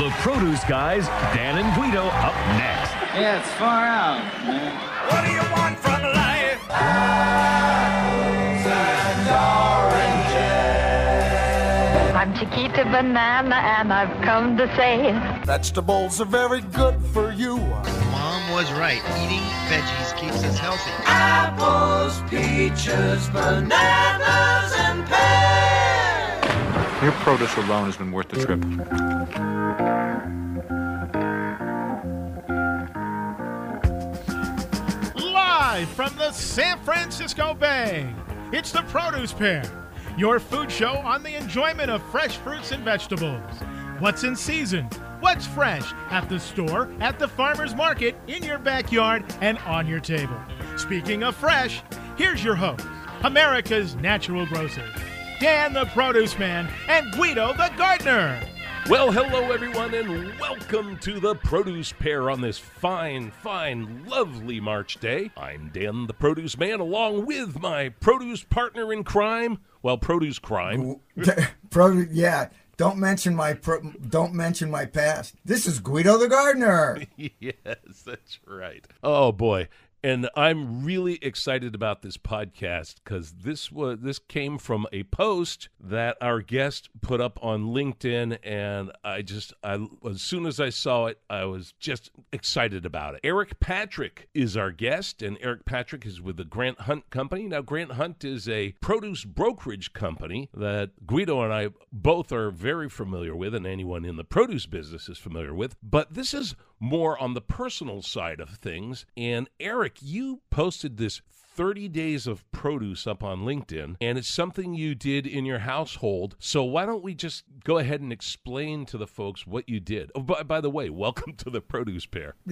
The Produce Guys, Dan and Guido, up next. Yeah, it's far out, man. What do you want from life? And oranges. I'm Chiquita Banana and I've come to say Vegetables are very good for you. Mom was right. Eating veggies keeps us healthy. Apples, peaches, bananas, and pears. Your produce alone has been worth the trip. Live from the San Francisco Bay, it's the Produce Pair, your food show on the enjoyment of fresh fruits and vegetables. What's in season? What's fresh at the store, at the farmer's market, in your backyard, and on your table? Speaking of fresh, here's your host, America's natural grocer, Dan the Produce Man, and Guido the Gardener. Well, hello everyone, and welcome to the Produce Pair on this fine, fine, lovely March day. I'm Dan the Produce Man, along with my produce partner in crime. Well, produce crime. Pro, yeah. Don't mention my pro, don't mention my past. This is Guido the gardener. yes, that's right. Oh boy. And I'm really excited about this podcast because this was this came from a post that our guest put up on LinkedIn, and I just I as soon as I saw it, I was just excited about it. Eric Patrick is our guest, and Eric Patrick is with the Grant Hunt Company. Now, Grant Hunt is a produce brokerage company that Guido and I both are very familiar with, and anyone in the produce business is familiar with. But this is more on the personal side of things. And Eric, you posted this 30 days of produce up on LinkedIn, and it's something you did in your household. So why don't we just go ahead and explain to the folks what you did? Oh, by, by the way, welcome to the produce pair.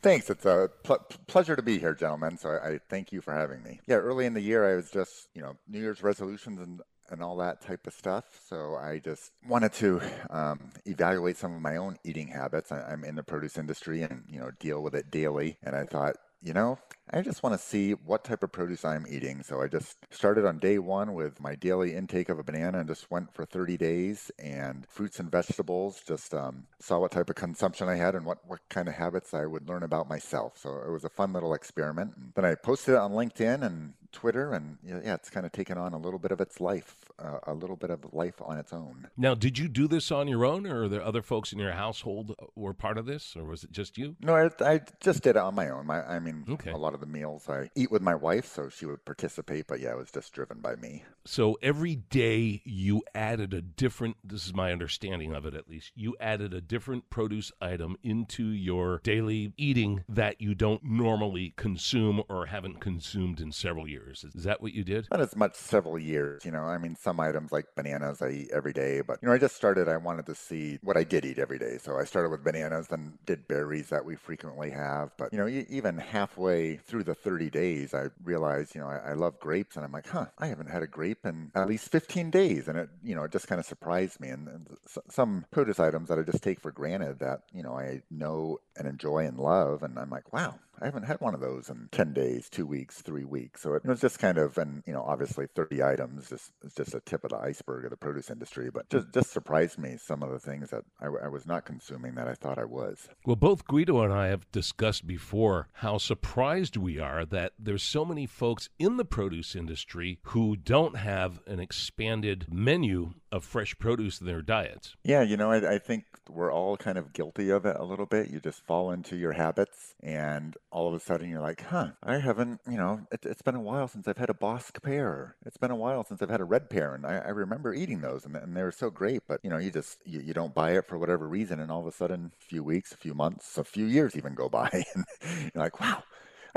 Thanks. It's a pl- pleasure to be here, gentlemen. So I, I thank you for having me. Yeah, early in the year, I was just, you know, New Year's resolutions and and all that type of stuff. So I just wanted to um, evaluate some of my own eating habits. I, I'm in the produce industry and you know deal with it daily. And I thought, you know, I just want to see what type of produce I'm eating. So I just started on day one with my daily intake of a banana and just went for 30 days and fruits and vegetables. Just um, saw what type of consumption I had and what, what kind of habits I would learn about myself. So it was a fun little experiment. And then I posted it on LinkedIn and Twitter, and yeah, it's kind of taken on a little bit of its life, uh, a little bit of life on its own. Now, did you do this on your own, or are there other folks in your household were part of this, or was it just you? No, I, I just did it on my own. My, I mean, Okay. a lot of the meals I eat with my wife, so she would participate, but yeah, it was just driven by me. So every day you added a different, this is my understanding of it at least, you added a different produce item into your daily eating that you don't normally consume or haven't consumed in several years. Is that what you did? Not as much several years, you know. I mean, some items like bananas I eat every day, but you know, I just started. I wanted to see what I did eat every day, so I started with bananas, then did berries that we frequently have. But you know, even halfway through the 30 days, I realized, you know, I, I love grapes, and I'm like, huh, I haven't had a grape in at least 15 days, and it, you know, it just kind of surprised me. And, and s- some produce items that I just take for granted that you know I know and enjoy and love, and I'm like, wow. I haven't had one of those in 10 days, two weeks, three weeks. So it was just kind of, and, you know, obviously 30 items just, is just a tip of the iceberg of the produce industry, but just, just surprised me some of the things that I, I was not consuming that I thought I was. Well, both Guido and I have discussed before how surprised we are that there's so many folks in the produce industry who don't have an expanded menu of fresh produce in their diets. Yeah, you know, I, I think we're all kind of guilty of it a little bit. You just fall into your habits, and all of a sudden you're like, huh, I haven't, you know, it, it's been a while since I've had a Bosc pear. It's been a while since I've had a red pear, and I, I remember eating those, and, and they were so great. But, you know, you just, you, you don't buy it for whatever reason, and all of a sudden, a few weeks, a few months, a few years even go by, and you're like, wow.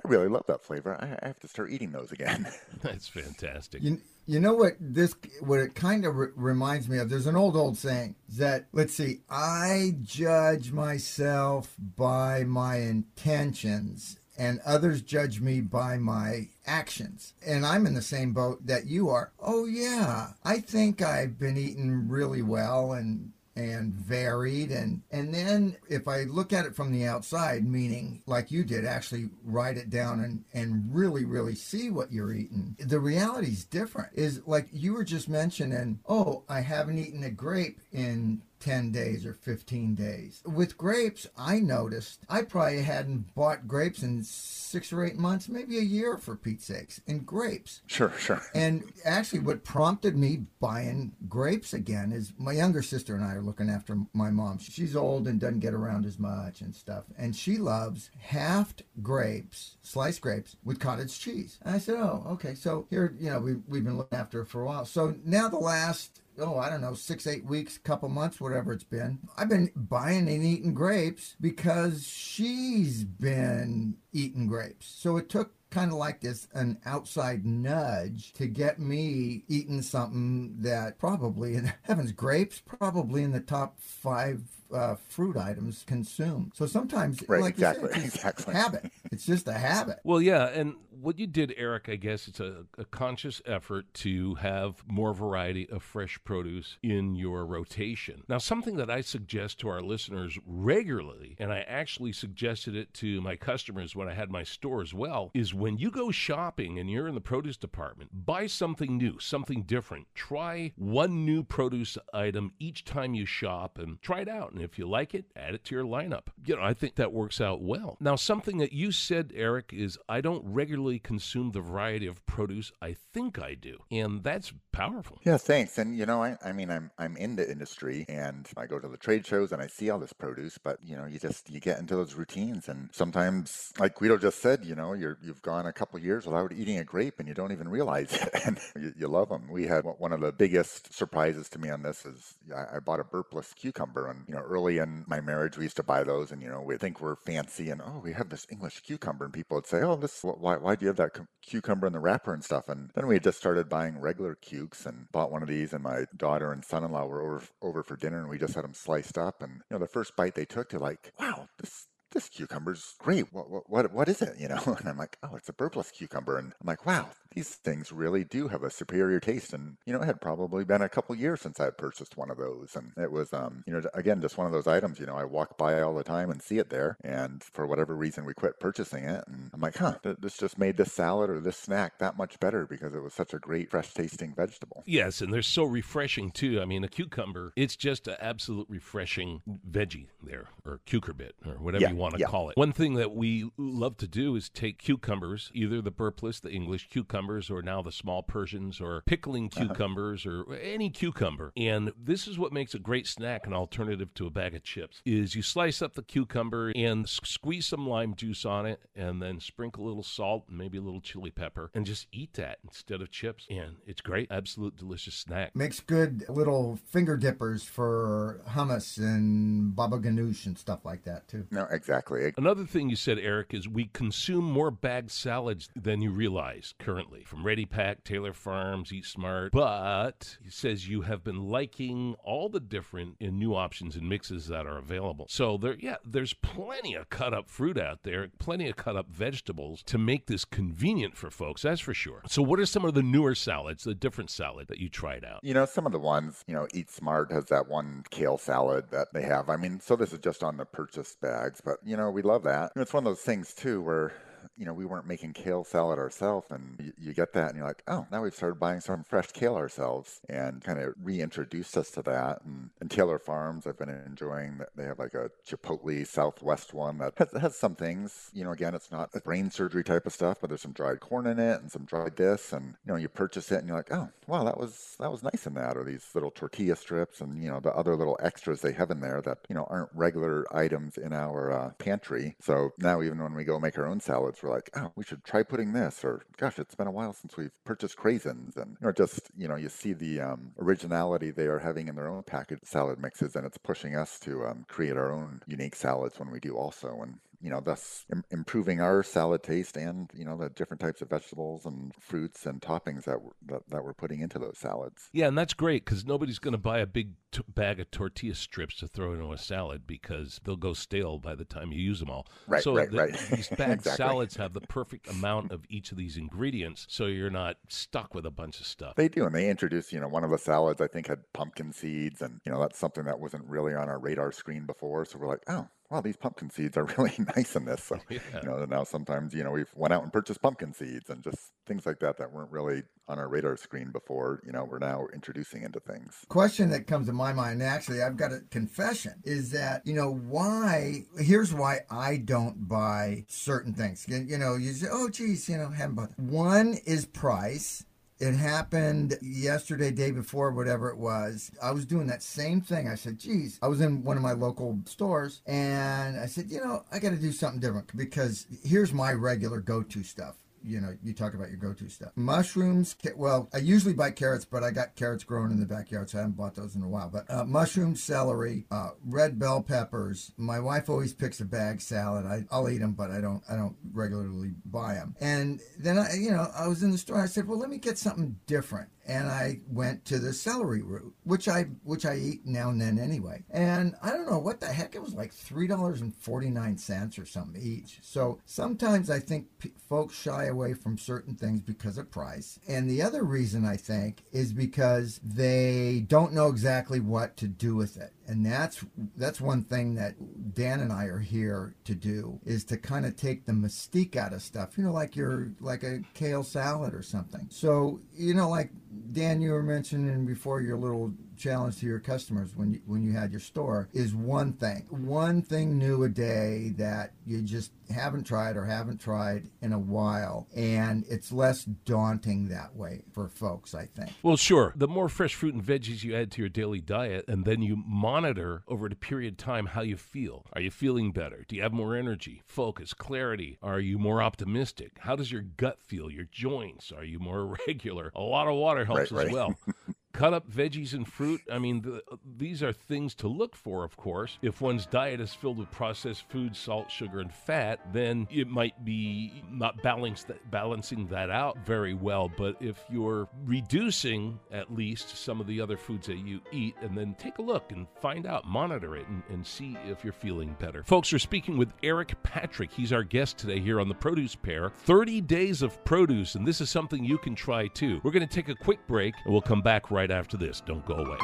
I really love that flavor. I, I have to start eating those again. That's fantastic. You, you know what this what it kind of re- reminds me of? There's an old old saying that let's see i judge myself by my intentions and others judge me by my actions. And i'm in the same boat that you are. Oh yeah i think i've been eating really well and and varied and and then if i look at it from the outside meaning like you did actually write it down and and really really see what you're eating the reality's different. Is like you were just mentioning oh i haven't eaten a grape in 10 days or 15 days. With grapes, I noticed I probably hadn't bought grapes in six or eight months, maybe a year for Pete's sakes, in grapes. Sure, sure. And actually, what prompted me buying grapes again is my younger sister and I are looking after my mom. She's old and doesn't get around as much and stuff. And she loves halved grapes, sliced grapes with cottage cheese. And I said, oh, okay. So here, you know, we, we've been looking after her for a while. So now the last oh, I don't know, six, eight weeks, couple months, whatever it's been. I've been buying and eating grapes because she's been eating grapes. So it took kind of like this an outside nudge to get me eating something that probably in heavens grapes probably in the top five uh, fruit items consumed so sometimes right, like exactly, said, it's exactly. habit it's just a habit well yeah and what you did eric i guess it's a, a conscious effort to have more variety of fresh produce in your rotation now something that i suggest to our listeners regularly and i actually suggested it to my customers when i had my store as well is when you go shopping and you're in the produce department, buy something new, something different. Try one new produce item each time you shop and try it out. And if you like it, add it to your lineup. You know, I think that works out well. Now, something that you said, Eric, is I don't regularly consume the variety of produce I think I do. And that's powerful. Yeah, thanks. And you know, I, I mean, I'm I'm in the industry, and I go to the trade shows and I see all this produce, but you know, you just you get into those routines, and sometimes, like Guido just said, you know, you're you've gone a couple years without eating a grape, and you don't even realize it, and you, you love them. We had one of the biggest surprises to me on this is I, I bought a burpless cucumber, and you know, early in my marriage, we used to buy those, and you know, we think we're fancy, and oh, we have this English cucumber, and people would say, oh, this why why do you have that cucumber in the wrapper and stuff, and then we just started buying regular cucumber and bought one of these. And my daughter and son-in-law were over over for dinner, and we just had them sliced up. And you know, the first bite they took, they're like, "Wow, this this cucumber's great. What, what, what, what is it? You know? And I'm like, oh, it's a burpless cucumber. And I'm like, wow, these things really do have a superior taste. And, you know, it had probably been a couple years since I had purchased one of those. And it was, um, you know, again, just one of those items, you know, I walk by all the time and see it there. And for whatever reason, we quit purchasing it. And I'm like, huh, this just made this salad or this snack that much better because it was such a great, fresh tasting vegetable. Yes. And they're so refreshing too. I mean, a cucumber, it's just an absolute refreshing veggie there or cucurbit or whatever yeah, you want to yeah. call it. One thing that we love to do is take cucumbers, either the burpless, the English cucumbers, or now the small Persians, or pickling cucumbers, uh-huh. or any cucumber. And this is what makes a great snack, an alternative to a bag of chips, is you slice up the cucumber and squeeze some lime juice on it, and then sprinkle a little salt and maybe a little chili pepper, and just eat that instead of chips. And it's great, absolute delicious snack. Makes good little finger dippers for hummus and baba ganoush and stuff like that too. No, exactly. Another thing you said, Eric, is we consume more bagged salads than you realize currently from Ready Pac, Taylor Farms, Eat Smart. But he says you have been liking all the different and new options and mixes that are available. So there, yeah, there's plenty of cut up fruit out there, plenty of cut up vegetables to make this convenient for folks. That's for sure. So what are some of the newer salads, the different salad that you tried out? You know, some of the ones, you know, Eat Smart has that one kale salad that they have. I mean, so this is just on the purchase bags, but you know, we love that. it's one of those things too where you know, we weren't making kale salad ourselves. And you, you, get that and you're like, oh, now we've started buying some fresh kale ourselves and kind of reintroduced us to that. And, and Taylor Farms, I've been enjoying that they have like a Chipotle Southwest one that has, has some things, you know, again, it's not a brain surgery type of stuff, but there's some dried corn in it and some dried this. And, you know, you purchase it and you're like, oh, wow, that was, that was nice in that. Or these little tortilla strips and, you know, the other little extras they have in there that, you know, aren't regular items in our uh, pantry. So now even when we go make our own salads, we're like, oh, we should try putting this, or gosh, it's been a while since we've purchased craisins, and or just you know, you see the um, originality they are having in their own packaged salad mixes, and it's pushing us to um, create our own unique salads when we do also, and you know, thus Im- improving our salad taste and you know the different types of vegetables and fruits and toppings that we're, that, that we're putting into those salads. Yeah, and that's great because nobody's going to buy a big t- bag of tortilla strips to throw into a salad because they'll go stale by the time you use them all. Right, so right, the, right. these bagged exactly. salads have the perfect amount of each of these ingredients, so you're not stuck with a bunch of stuff. They do, and they introduce you know one of the salads I think had pumpkin seeds, and you know that's something that wasn't really on our radar screen before. So we're like, oh, wow, these pumpkin seeds are really nice in this. So, Yeah. you know, now sometimes, you know, we've went out and purchased pumpkin seeds and just things like that that weren't really on our radar screen before, you know, we're now introducing into things. question that comes to my mind actually i've got a confession is that you know why here's why i don't buy certain things you, you know you say oh geez you know haven't bought one is price it happened yesterday, day before, whatever it was. I was doing that same thing. I said, geez, I was in one of my local stores and I said, you know, I got to do something different because here's my regular go to stuff you know, you talk about your go-to stuff. Mushrooms. Well, I usually buy carrots, but I got carrots growing in the backyard, so I haven't bought those in a while. But uh, mushrooms, celery, uh, red bell peppers. My wife always picks a bag salad. I, I'll eat them, but I don't. I don't regularly buy them. And then I, you know, I was in the store. I said, well, let me get something different and I went to the celery root, which I which I eat now and then anyway. And I don't know what the heck it was like three dollars and forty nine cents or something each. So sometimes I think folks shy away from certain things because of price, and the other reason I think is because they don't know exactly what to do with it. And that's that's one thing that Dan and I are here to do is to kind of take the mystique out of stuff. You know, like your like a kale salad or something. So you know, like Dan, you were mentioning before your little challenge to your customers when you, when you had your store is one thing, one thing new a day that you just haven't tried or haven't tried in a while, and it's less daunting that way for folks. I think. Well, sure. The more fresh fruit and veggies you add to your daily diet, and then you monitor over a period of time how you feel. Are you feeling better? Do you have more energy, focus, clarity? Are you more optimistic? How does your gut feel? Your joints? Are you more regular? A lot of water helps Right, as right. well. Cut up veggies and fruit. I mean, the, these are things to look for, of course. If one's diet is filled with processed food, salt, sugar, and fat, then it might be not balancing that out very well. But if you're reducing at least some of the other foods that you eat, and then take a look and find out, monitor it, and, and see if you're feeling better. Folks, we're speaking with Eric Patrick. He's our guest today here on the Produce Pair. 30 days of produce, and this is something you can try too. We're going to take a quick break, and we'll come back right after this. Don't go away.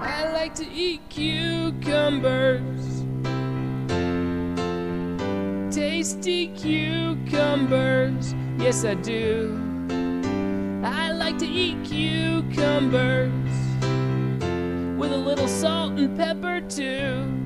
I like to eat cucumbers. Tasty cucumbers, yes I do. I like to eat cucumbers with a little salt and pepper too.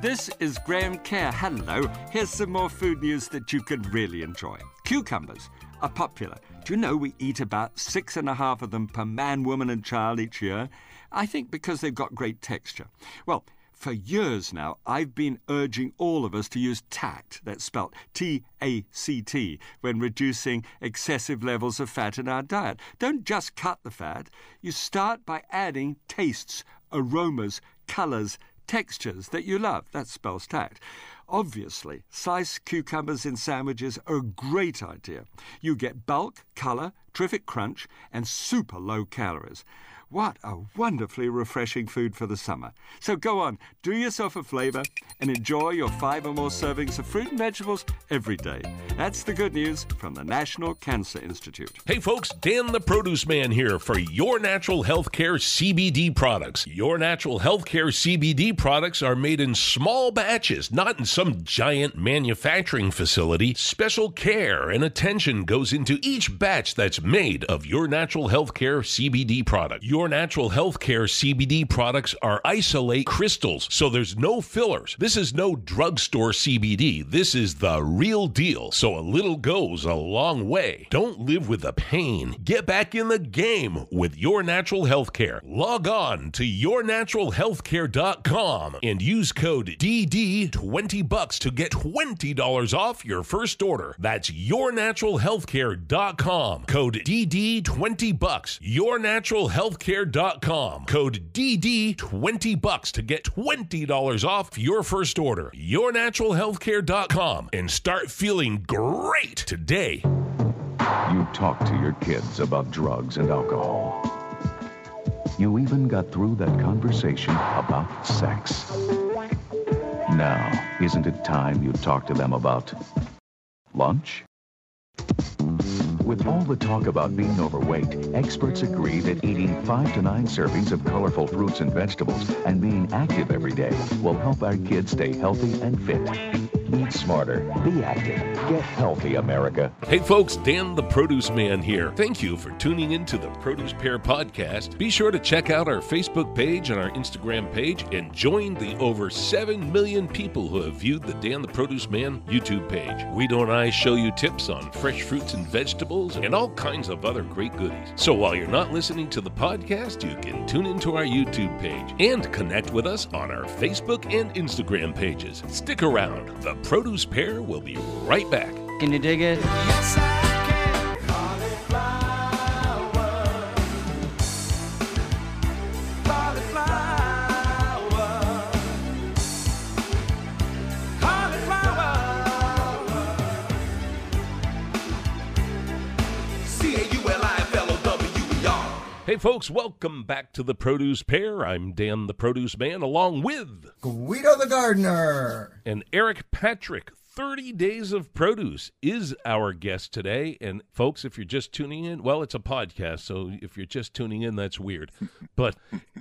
This is Graham Kerr. Hello. Here's some more food news that you can really enjoy. Cucumbers are popular. Do you know we eat about six and a half of them per man, woman, and child each year? I think because they've got great texture. Well, for years now, I've been urging all of us to use TACT, that's spelt T A C T, when reducing excessive levels of fat in our diet. Don't just cut the fat, you start by adding tastes, aromas, colours, textures that you love. That spells tact. Obviously, sliced cucumbers in sandwiches are a great idea. You get bulk, colour, terrific crunch, and super low calories. What a wonderfully refreshing food for the summer. So go on, do yourself a flavour and enjoy your five or more servings of fruit and vegetables every day. That's the good news from the National Cancer Institute. Hey folks, Dan the Produce Man here for Your Natural Healthcare CBD products. Your Natural Healthcare CBD products are made in small batches, not in some giant manufacturing facility. Special care and attention goes into each batch that's made of Your Natural Healthcare CBD product. Natural Healthcare CBD products are isolate crystals, so there's no fillers. This is no drugstore CBD. This is the real deal. So a little goes a long way. Don't live with the pain. Get back in the game with Your Natural Healthcare. Log on to yournaturalhealthcare.com and use code DD20 bucks to get $20 off your first order. That's yournaturalhealthcare.com. Code DD20 bucks. Yournaturalhealthcare.com. Code DD20 bucks to get $20 off your first order. Yournaturalhealthcare.com and start feeling great today. You talk to your kids about drugs and alcohol. You even got through that conversation about sex. Now, isn't it time you talk to them about lunch? With all the talk about being overweight, experts agree that eating five to nine servings of colorful fruits and vegetables and being active every day will help our kids stay healthy and fit. Eat smarter. Be active. Get healthy, America. Hey folks, Dan the Produce Man here. Thank you for tuning in to the Produce Pair podcast. Be sure to check out our Facebook page and our Instagram page and join the over 7 million people who have viewed the Dan the Produce Man YouTube page. Guido and I show you tips on fresh fruits and vegetables and all kinds of other great goodies. So while you're not listening to the podcast, you can tune into our YouTube page and connect with us on our Facebook and Instagram pages. Stick around. The Produce Pair will be right back. Can you dig it? Hey, folks, welcome back to the Produce Pair. I'm Dan the Produce Man, along with Guido the Gardener. and Eric Patrick. 30 Days of Produce is our guest today. And, folks, if you're just tuning in, well, it's a podcast, so if you're just tuning in, that's weird. But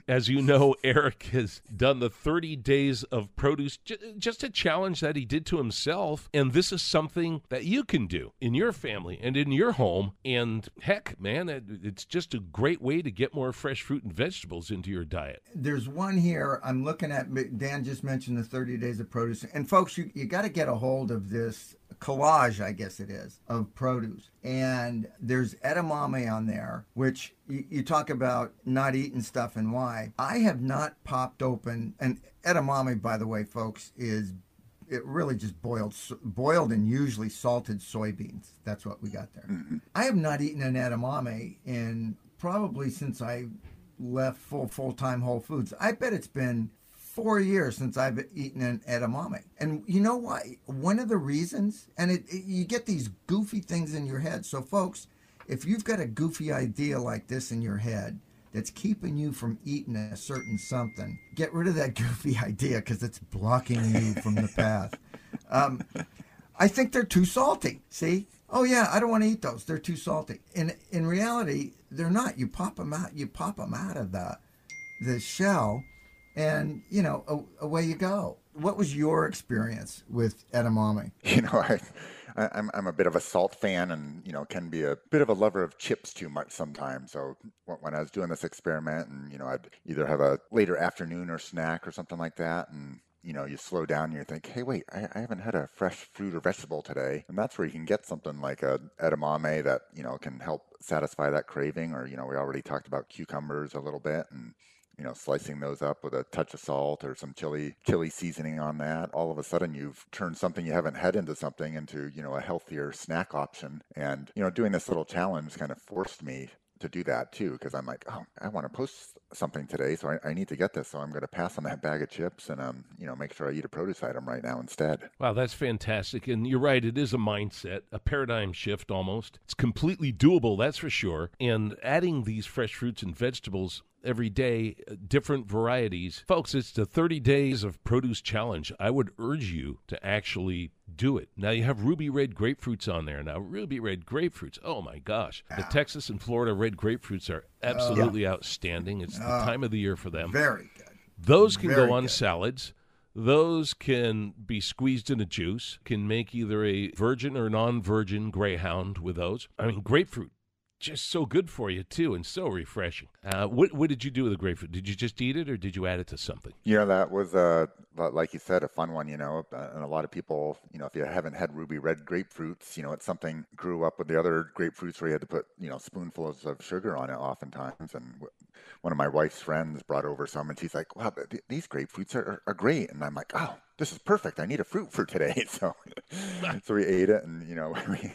as you know, Eric has done the 30 Days of Produce, just a challenge that he did to himself. And this is something that you can do in your family and in your home. And heck, man, it, it's just a great way to get more fresh fruit and vegetables into your diet. There's one here I'm looking at. Dan just mentioned the 30 days of produce. And folks, you, you got to get a hold of this collage, I guess it is, of produce. And there's edamame on there, which you, you talk about not eating stuff and why. I have not popped open, and edamame, by the way, folks, is it really just boiled boiled and usually salted soybeans. That's what we got there. Mm-hmm. I have not eaten an edamame in probably since I left full full time Whole Foods. I bet it's been four years since I've eaten an edamame. And you know why? One of the reasons, and it, it, you get these goofy things in your head. So, folks, if you've got a goofy idea like this in your head that's keeping you from eating a certain something, get rid of that goofy idea because it's blocking you from the path. Um, I think they're too salty. See? Oh yeah, I don't want to eat those. They're too salty. In in reality, they're not. You pop them out. You pop them out of the the shell and you know away you go what was your experience with edamame you know i I'm, I'm a bit of a salt fan and you know can be a bit of a lover of chips too much sometimes so when i was doing this experiment and you know i'd either have a later afternoon or snack or something like that and you know, you slow down and you think, hey, wait, I, I, haven't had a fresh fruit or vegetable today. And that's where you can get something like a edamame that, you know, can help satisfy that craving. Or, you know, we already talked about cucumbers a little bit and, you know, slicing those up with a touch of salt or some chili chili seasoning on that. All of a sudden, you've turned something you haven't had into something into you know a healthier snack option. And you know, doing this little challenge kind of forced me to do that too because I'm like, oh, I want to post something today, so I, I, need to get this. So I'm going to pass on that bag of chips and um, you know, make sure I eat a produce item right now instead. Wow, that's fantastic. And you're right, it is a mindset, a paradigm shift almost. It's completely doable, that's for sure. And adding these fresh fruits and vegetables every day, uh, different varieties. Folks, it's the 30 Days of Produce Challenge. I would urge you to actually do it. Now, you have ruby red grapefruits on there. Now, ruby red grapefruits, oh my gosh. The Texas and Florida red grapefruits are absolutely yeah. outstanding. It's the Oh, time of the year for them. very good Those can Very go on good. salads. Those can be squeezed in a juice. Can make either a virgin or non-virgin greyhound with those. I mean, grapefruit, just so good for you too, and so refreshing. Uh, what what did you do with the grapefruit? Did you just eat it, or did you add it to something? Know, that was, uh, like you said, a fun one, you know, uh, and a lot of people, you know, if you haven't had ruby red grapefruits, you know, it's something grew up with the other grapefruits where you had to put, you know, spoonfuls of sugar on it oftentimes. And one of my wife's friends brought over some and she's like, wow, th- th- these grapefruits are, are, great. And I'm like, oh, this is perfect. I need a fruit for today. So, so we ate it and, you know, we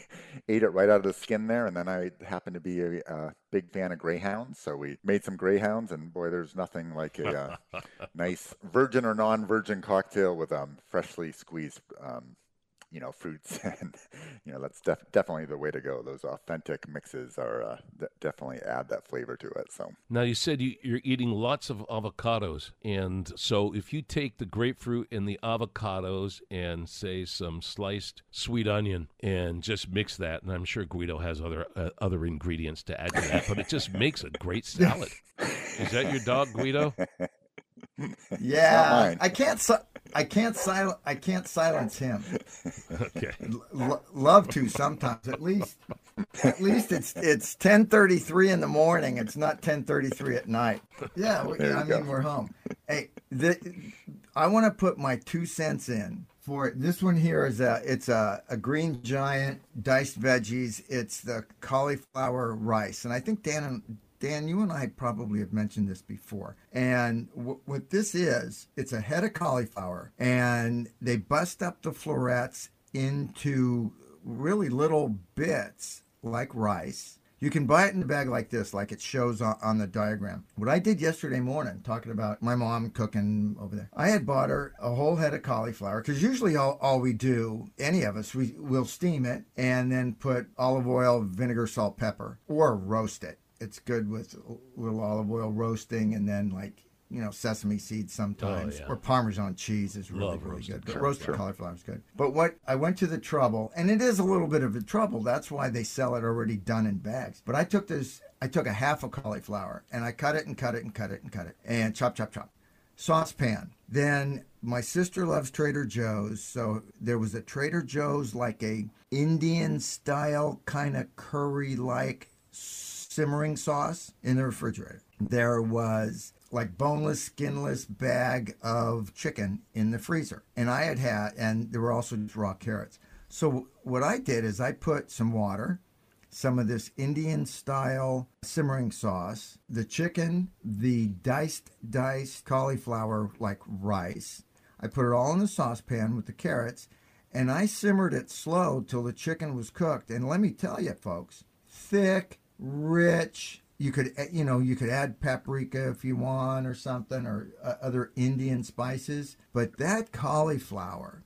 ate it right out of the skin there. And then I happened to be a, a big fan of greyhounds. So we made some greyhounds and boy, there's nothing like a uh, nice virgin or non-virgin cocktail with um, freshly squeezed um, you know fruits, and you know that's def- definitely the way to go. Those authentic mixes are uh, de- definitely add that flavor to it. So Now you said you, you're eating lots of avocados, and so if you take the grapefruit and the avocados and say some sliced sweet onion and just mix that, and I'm sure Guido has other uh, other ingredients to add to that, but it just makes a great salad. Is that your dog, Guido? Yeah, I can't. Si- I can't sil- I can't silence him. Okay. L- love to sometimes. At least, at least it's it's ten thirty three in the morning. It's not ten thirty three at night. Yeah, we, There you I mean we're home. Hey, the, I want to put my two cents in for it. This one here is a it's a, a green giant diced veggies. It's the cauliflower rice, and I think Dan and Dan, you and I probably have mentioned this before. And w- what this is, it's a head of cauliflower, and they bust up the florets into really little bits like rice. You can buy it in a bag like this, like it shows on, on the diagram. What I did yesterday morning, talking about my mom cooking over there, I had bought her a whole head of cauliflower because usually all, all we do, any of us, we will steam it and then put olive oil, vinegar, salt, pepper, or roast it. It's good with a little olive oil roasting and then like you know sesame seeds sometimes oh, yeah. or Parmesan cheese is really Love really roasted. good. But Sure, roasted sure. cauliflower is good. But what I went to the trouble, and it is a little bit of a trouble. That's why they sell it already done in bags. But I took this. I took a half a cauliflower and I cut it and cut it and cut it and cut it and chop chop chop saucepan. Then my sister loves Trader Joe's, so there was a Trader Joe's like a Indian style kind of curry like simmering sauce in the refrigerator. There was like boneless, skinless bag of chicken in the freezer, and I had had, and there were also just raw carrots. So what I did is I put some water, some of this Indian style simmering sauce, the chicken, the diced diced cauliflower like rice. I put it all in the saucepan with the carrots and I simmered it slow till the chicken was cooked. And let me tell you folks, thick, rich. You could eh, you know, you could add paprika if you want or something or uh, other Indian spices, but that cauliflower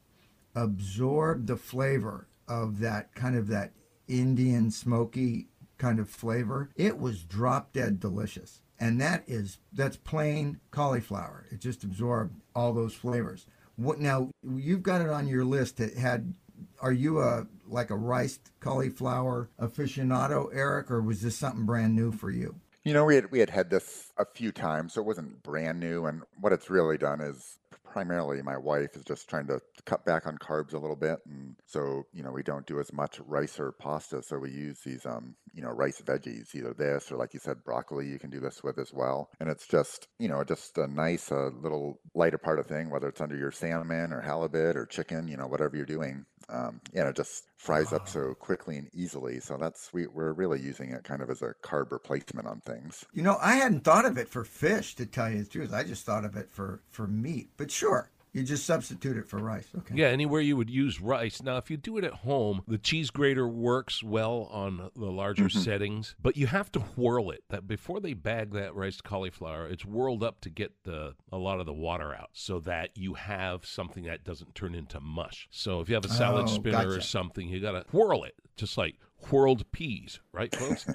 absorbed the flavor of that kind of that Indian smoky kind of flavor. It was drop dead delicious. And that is that's plain cauliflower. It just absorbed all those flavors. What now you've got it on your list that had are you a like a rice cauliflower aficionado, Eric, or was this something brand new for you? You know, we had we had had this a few times, so it wasn't brand new. And what it's really done is primarily my wife is just trying to cut back on carbs a little bit, and so you know we don't do as much rice or pasta. So we use these um you know rice veggies, either this or like you said broccoli. You can do this with as well, and it's just you know just a nice uh, little lighter part of thing, whether it's under your salmon or halibut or chicken, you know whatever you're doing. Um, yeah, it just fries up so quickly and easily. So that's we, we're really using it kind of as a carb replacement on things. You know, I hadn't thought of it for fish, to tell you the truth. I just thought of it for for meat. But sure, you just substitute it for rice. Okay. Yeah, anywhere you would use rice. Now, if you do it at home, the cheese grater works well on the larger Mm-hmm. settings, but you have to whirl it. That before they bag that rice cauliflower, it's whirled up to get the a lot of the water out, so that you have something that doesn't turn into mush. So if you have a salad Oh, spinner or something, you got to whirl it, just like whirled peas, right, folks?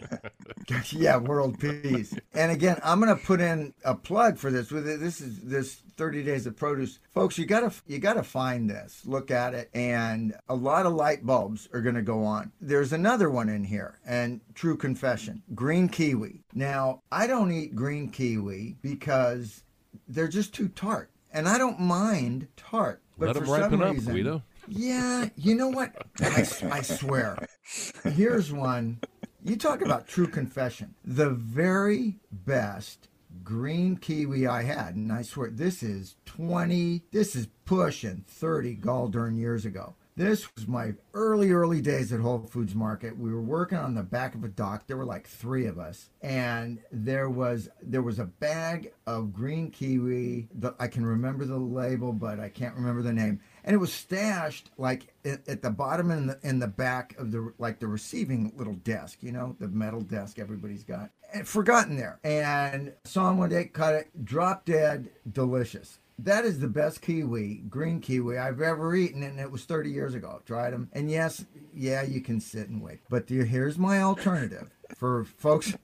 yeah, world peas. And again, I'm going to put in a plug for this. With it, this is this 30 days of produce, folks. You gotta you gotta find this, look at it, and a lot of light bulbs are going to go on. There's another one in here, and true confession, green kiwi. Now, I don't eat green kiwi because they're just too tart, and I don't mind tart. But Let for 'em some ripen up, reason, Guido. Yeah, you know what? I, I swear. Here's one. You talk about true confession. The very best green kiwi I had, and I swear this is 20, this is pushing 30 gall years ago. This was my early, early days at Whole Foods Market. We were working on the back of a dock. There were like three of us, and there was there was a bag of green kiwi. I can remember the label, but I can't remember the name. And it was stashed like at, at the bottom and the in the back of the like the receiving little desk. You know, the metal desk everybody's got. And forgotten there. And saw him one day, cut it, drop dead, delicious that is the best kiwi, green kiwi I've ever eaten, and it was 30 years ago. Tried them, and yes, yeah, you can sit and wait. But the, here's my alternative for folks,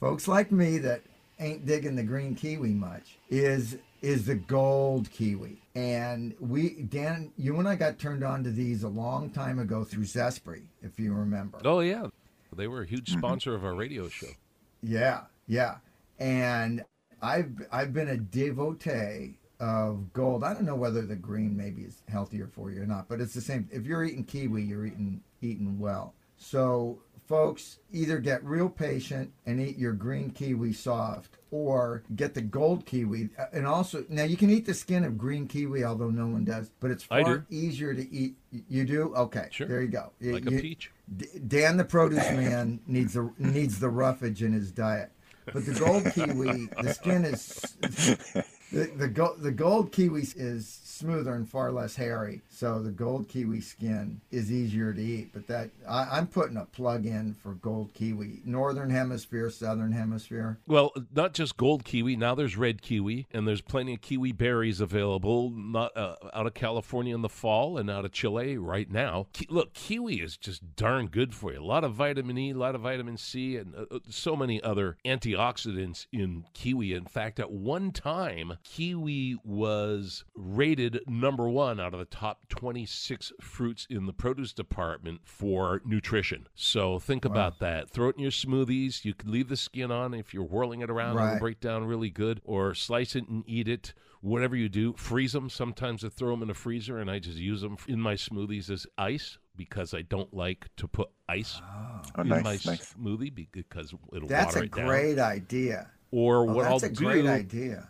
folks like me that ain't digging the green kiwi much. Is is the gold kiwi. And we, Dan, you and I got turned on to these a long time ago through Zespri, if you remember. Oh yeah, they were a huge mm-hmm. sponsor of our radio show. Yeah, yeah. And I've I've been a devotee of gold. I don't know whether the green maybe is healthier for you or not, but it's the same. If you're eating kiwi, you're eating eating well. So folks, either get real patient and eat your green kiwi soft, or get the gold kiwi. Uh, And also, now you can eat the skin of green kiwi, although no one does, but it's far easier to eat. You do? Okay, Sure. there you go. You- Like a you- peach. Dan, the produce man, needs the needs the roughage in his diet. But the gold kiwi, the skin is the the, go, the gold kiwi is smoother and far less hairy. So the gold kiwi skin is easier to eat. But that I, I'm putting a plug in for gold kiwi. Northern hemisphere, southern hemisphere. Well, not just gold kiwi. Now there's red kiwi, and there's plenty of kiwi berries available. Not uh, out of California in the fall and out of Chile right now. Ki- look, kiwi is just darn good for you. A lot of vitamin E, a lot of vitamin C, and uh, uh, so many other antioxidants in kiwi. In fact, at one time, kiwi was rated number one out of the top 26 fruits in the produce department for nutrition. So think about that. Throw it in your smoothies. You can leave the skin on if you're whirling it around. It'll Right. break down really good. Or slice it and eat it. Whatever you do, freeze them. Sometimes I throw them in the freezer and I just use them in my smoothies as ice because I don't like to put ice Oh, oh in nice, my nice. smoothie because it'll That's water it down. That's a great idea. Or Oh, what I'll do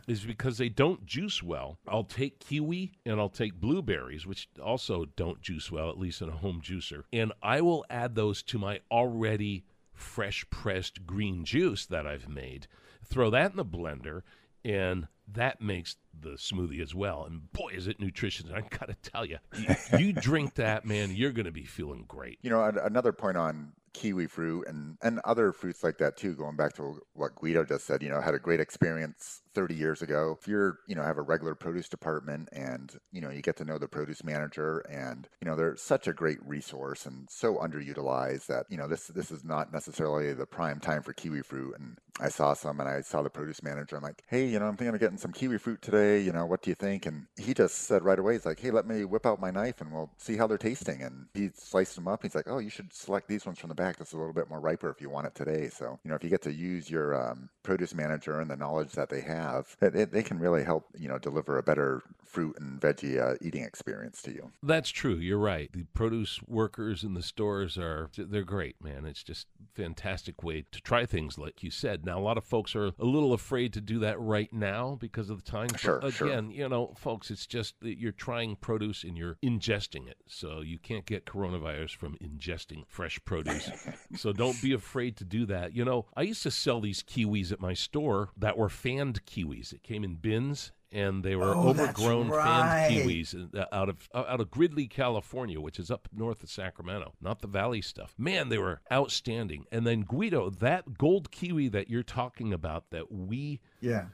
is because they don't juice well, I'll take kiwi and I'll take blueberries, which also don't juice well, at least in a home juicer, and I will add those to my already fresh pressed green juice that I've made. Throw that in the blender, and that makes the smoothie as well. And boy, is it nutritious! I gotta tell you, you, you drink that, man, you're gonna be feeling great. You know, another point on kiwi fruit and, and other fruits like that too, going back to what Guido just said, you know, had a great experience 30 years ago. If you're, you know, have a regular produce department and, you know, you get to know the produce manager and, you know, they're such a great resource and so underutilized that, you know, this, this is not necessarily the prime time for kiwi fruit. And I saw some and I saw the produce manager. I'm like, hey, you know, I'm thinking of getting some kiwi fruit today. You know, what do you think? And he just said right away, he's like, hey, let me whip out my knife and we'll see how they're tasting. And he sliced them up. He's like, oh, you should select these ones from the back. That's a little bit more riper if you want it today. So, you know, if you get to use your um, produce manager and the knowledge that they have, it, it, they can really help, you know, deliver a better fruit and veggie uh, eating experience to you. That's true. You're right. The produce workers in the stores are they're great, man. It's just fantastic way to try things like you said. Now a lot of folks are a little afraid to do that right now because of the time. But Sure, sure. again, you know, folks, it's just that you're trying produce and you're ingesting it. So you can't get coronavirus from ingesting fresh produce. so don't be afraid to do that. You know, I used to sell these kiwis at my store that were fanned kiwis. It came in bins and they were Oh, overgrown right. fanned kiwis uh, out of uh, out of Gridley, California, which is up north of Sacramento, not the valley stuff. Man, they were outstanding. And then Guido, that gold kiwi that you're talking about that we Yeah.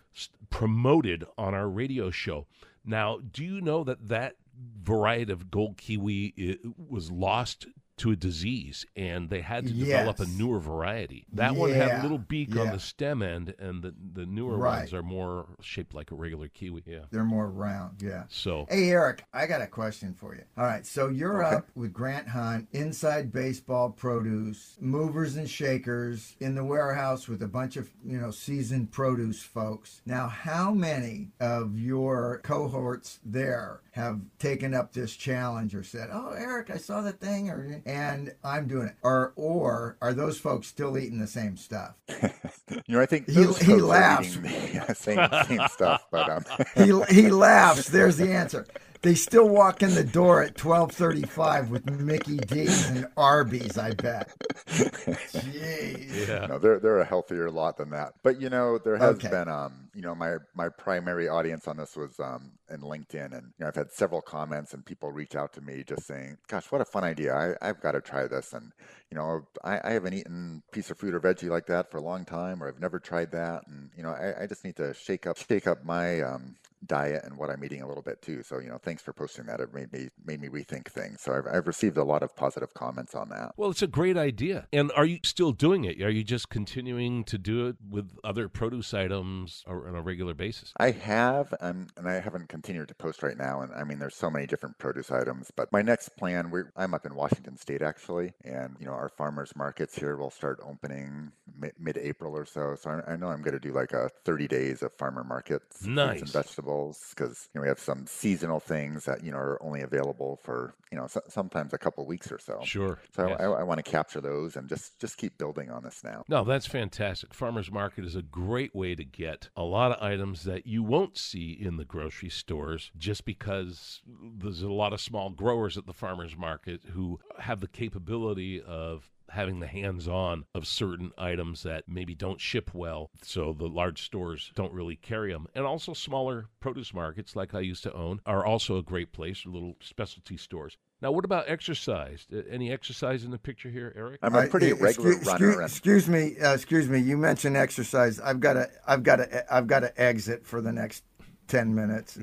promoted on our radio show. Now, do you know that that variety of gold kiwi was lost to a disease and they had to develop a newer variety. That one had a little beak on the stem end and the the newer Right. ones are more shaped like a regular kiwi. Yeah. They're more round, yeah. So Hey, Eric, I got a question for you. All right, so you're up with Grant Hunt, inside baseball produce, movers and shakers in the warehouse with a bunch of, you know, seasoned produce folks. Now, how many of your cohorts there have taken up this challenge or said, "Oh, Eric, I saw that thing," or and I'm doing it, or or are those folks still eating the same stuff? You know, I think He- he laughs. eating the same, same stuff, but um, he he laughs. There's the answer. They still walk in the door at 12:35 with Mickey D's and Arby's. I bet. Jeez. Yeah. No, they're they're a healthier lot than that. But you know, there has Okay. been um, you know, my my primary audience on this was um in LinkedIn and you know, I've had several comments and people reach out to me just saying, Gosh, what a fun idea. I, I've got to try this and you know, I, I haven't eaten a piece of fruit or veggie like that for a long time or I've never tried that and you know, I, I just need to shake up shake up my um diet and what I'm eating a little bit too. So you know, thanks for posting that. It made me made me rethink things. So I've, I've received a lot of positive comments on that. Well, it's a great idea. And are you still doing it? Are you just continuing to do it with other produce items on a regular basis? I have, um, and I haven't continued to post right now. And I mean, there's so many different produce items. But my next plan, we're, I'm up in Washington State actually, and you know, our farmers markets here will start opening mid April or so. So I, I know I'm going to do like a 30 days of farmer markets, nice. and vegetables, because you know, we have some seasonal things that you know are only available for you know so, sometimes a couple weeks or so. Sure. So yes. I, I want to capture those and just just keep building on this now. No, that's fantastic. Farmers market is a great way to get a lot of items that you won't see in the grocery stores just because there's a lot of small growers at the farmers market who have the capability of having the hands on of certain items that maybe don't ship well, so the large stores don't really carry them. And also, smaller produce markets, like I used to own, are also a great place, little specialty stores. Now, what about exercise? Any exercise in the picture here, Eric? I'm a pretty regular excuse, runner. Excuse, excuse me, uh, excuse me. You mentioned exercise. I've got to, I've got to, I've got to exit for the next ten minutes.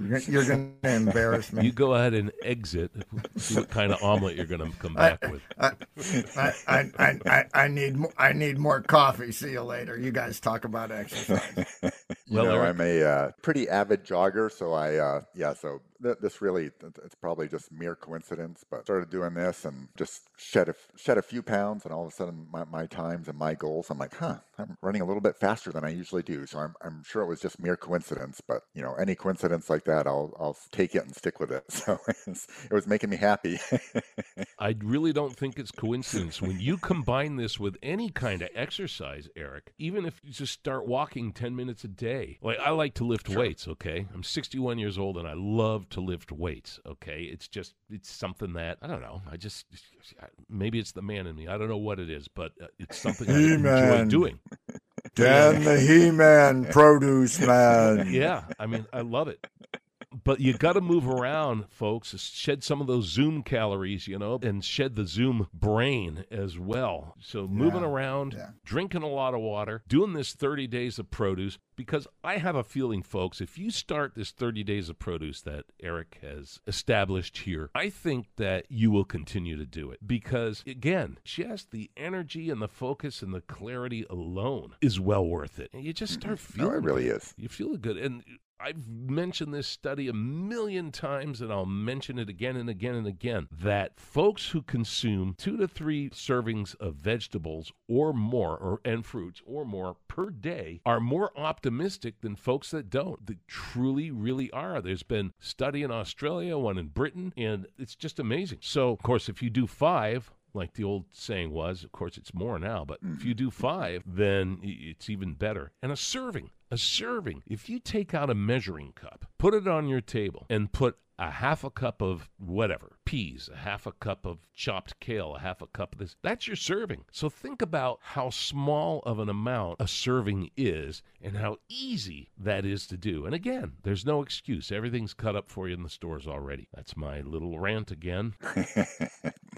You're, you're going to embarrass me. You go ahead and exit. See what kind of omelet you're going to come back I, with. I, I, I, I, I need more, I need more coffee. See you later. You guys talk about exercise. you well, know, I'm a uh, pretty avid jogger, so I uh, yeah, so th- this really it's probably just mere coincidence, but started doing this and just shed a shed a few pounds, and all of a sudden my, my times and my goals, I'm like, huh, I'm running a little bit faster than I usually do. So I'm I'm sure it was just mere coincidence, but you know, any coincidence like that, I'll I'll take it and stick with it. So it was, making me happy. I really don't think it's coincidence when you combine this with any kind of exercise, Eric. Even if you just start walking ten minutes a day, like I like to lift Sure. weights. Okay, I'm 61 years old and I love to lift weights. Okay, it's just it's something that I don't know. I just maybe it's the man in me. I don't know what it is, but uh, it's something I enjoy doing. Dan the He-Man, produce man. Yeah, I mean, I love it. But you got to move around, folks. Shed some of those Zoom calories, you know, and shed the Zoom brain as well. So moving Yeah, around, yeah. drinking a lot of water, doing this 30 days of produce. Because I have a feeling, folks, if you start this 30 days of produce that Eric has established here, I think that you will continue to do it. Because again, just the energy and the focus and the clarity alone is well worth it. And you just start Mm-hmm. No, it really good. is. You feel good. And I've mentioned this study a million times, and I'll mention it again and again and again that folks who consume two to three servings of vegetables or more, or and fruits or more per day, are more optimistic than folks that don't. That truly, really are. There's been study in Australia, one in Britain, and it's just amazing. So, of course, if you do five, like the old saying was, of course, it's more now, but if you do five, then it's even better. And a serving, a serving. If you take out a measuring cup, put it on your table, and put a half a cup of whatever, peas, a half a cup of chopped kale, a half a cup of this, that's your serving. So think about how small of an amount a serving is and how easy that is to do. And again, there's no excuse. Everything's cut up for you in the stores already. That's my little rant again.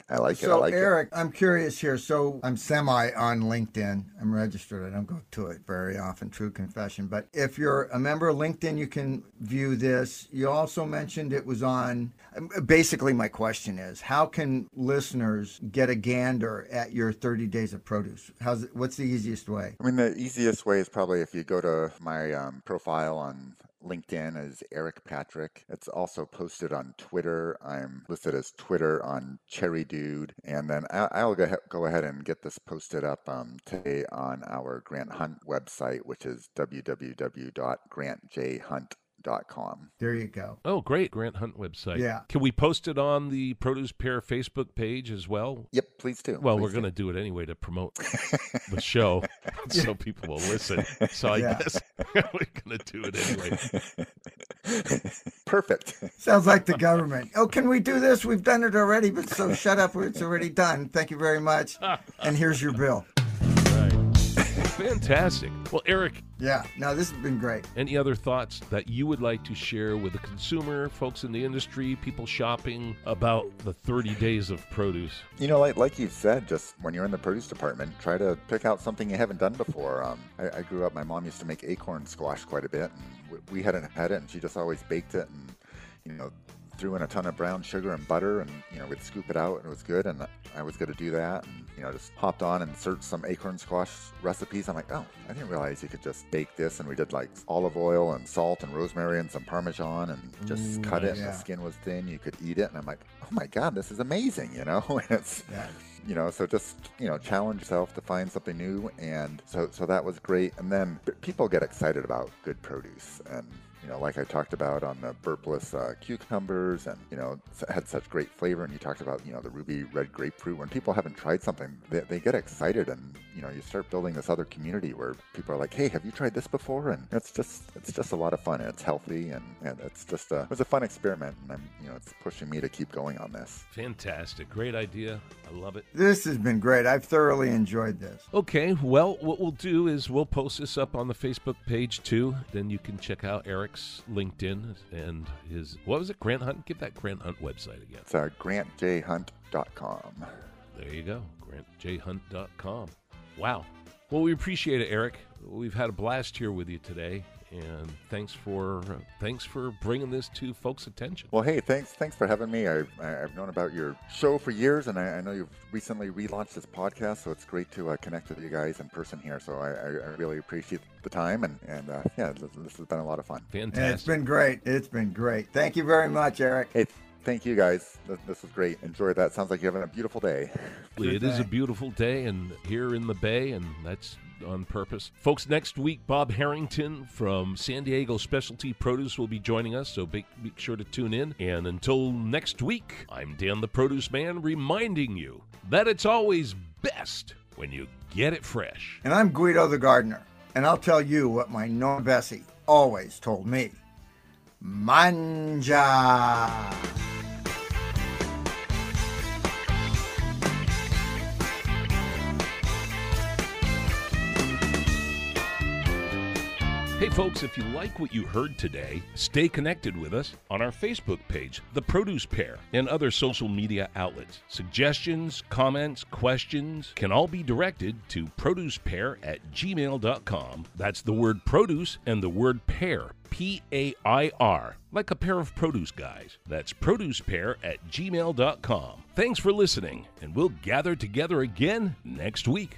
I like it. I So like it. Eric, I'm curious here. So I'm semi on LinkedIn. I'm registered. I don't go to it very often. True confession. But if you're a member of LinkedIn, you can view this. You also mentioned it was on. Basically, my question is, how can listeners get a gander at your 30 days of produce? How's it, what's the easiest way? I mean, the easiest way is probably if you go to my um, profile on LinkedIn as Eric Patrick. It's also posted on Twitter. I'm listed as Twitter on Cherry Dude. And then I'll go go ahead and get this posted up um, today on our Grant Hunt website, which is www.grantjhunt.com. There you go. Oh, great. Grant Hunt website. Yeah. Can we post it on the Produce Pair Facebook page as well? Yep, please do. Well, Please we're going to do it anyway to promote the show so people will listen. So I Yeah. guess we're going to do it anyway. Perfect. Sounds like the government. Oh, can we do this? We've done it already, but so shut up. It's already done. Thank you very much. And here's your bill. Right. Fantastic. Well, Eric. Yeah, no, this has been great. Any other thoughts that you would like to share with the consumer, folks in the industry, people shopping about the 30 days of produce? You know, like like you said, just when you're in the produce department, try to pick out something you haven't done before. Um, I, I grew up. My mom used to make acorn squash quite a bit, and we hadn't had it, and she just always baked it, and you know, threw in a ton of brown sugar and butter, and you know, we'd scoop it out, and it was good. And I was going to do that, and you know, just hopped on and searched some acorn squash recipes. I'm like, oh, I didn't realize you could just bake this, and we did like olive oil and salt and rosemary and some parmesan, and just Ooh, cut it. yeah. And the skin was thin. You could eat it, and I'm like, oh my god, this is amazing, you know. and it's Yeah. you know so just you know challenge yourself to find something new and so so that was great and then people get excited about good produce and you know like i talked about on the burpless uh, cucumbers and you know had such great flavor and you talked about you know the ruby red grapefruit when people haven't tried something they, they get excited and you know you start building this other community where people are like hey have you tried this before and it's just it's just a lot of fun and it's healthy and, and it's just a it was a fun experiment and i'm you know it's pushing me to keep going on this Fantastic. Great idea. I love it. This has been great. I've thoroughly enjoyed this. Okay, well, what we'll do is we'll post this up on the Facebook page too. Then you can check out Eric's LinkedIn and his, what was it, Grant Hunt? Give that Grant Hunt website again. it's uh, grantjhunt.com There you go, grantjhunt.com. Wow. Well, we appreciate it, Eric. We've had a blast here with you today, and thanks for uh, thanks for bringing this to folks' attention. Well, hey, thanks, thanks for having me. I've, I've known about your show for years, and I, I know you've recently relaunched this podcast, so it's great to uh, connect with you guys in person here. So I, I, I really appreciate the time, and and uh, yeah, this, this has been a lot of fun. And it's been great. It's been great. Thank you very much, Eric. Hey, thank you guys. This, this was great. Enjoy that. Sounds like you're having a beautiful day. It is a beautiful day, and here in the Bay, and that's on purpose. Folks, next week, Bob Harrington from San Diego Specialty Produce will be joining us, so be, be sure to tune in. And until next week, I'm Dan the Produce Man reminding you that it's always best when you get it fresh. And I'm Guido the gardener, and I'll tell you what my Nora Bessie always told me. Mangia. Hey, folks, if you like what you heard today, stay connected with us on our Facebook page, The Produce Pair, and other social media outlets. Suggestions, comments, questions can all be directed to producepair at gmail.com. That's the word produce and the word pair, P A I R, like a pair of produce guys. That's producepair at gmail.com. Thanks for listening, and we'll gather together again next week.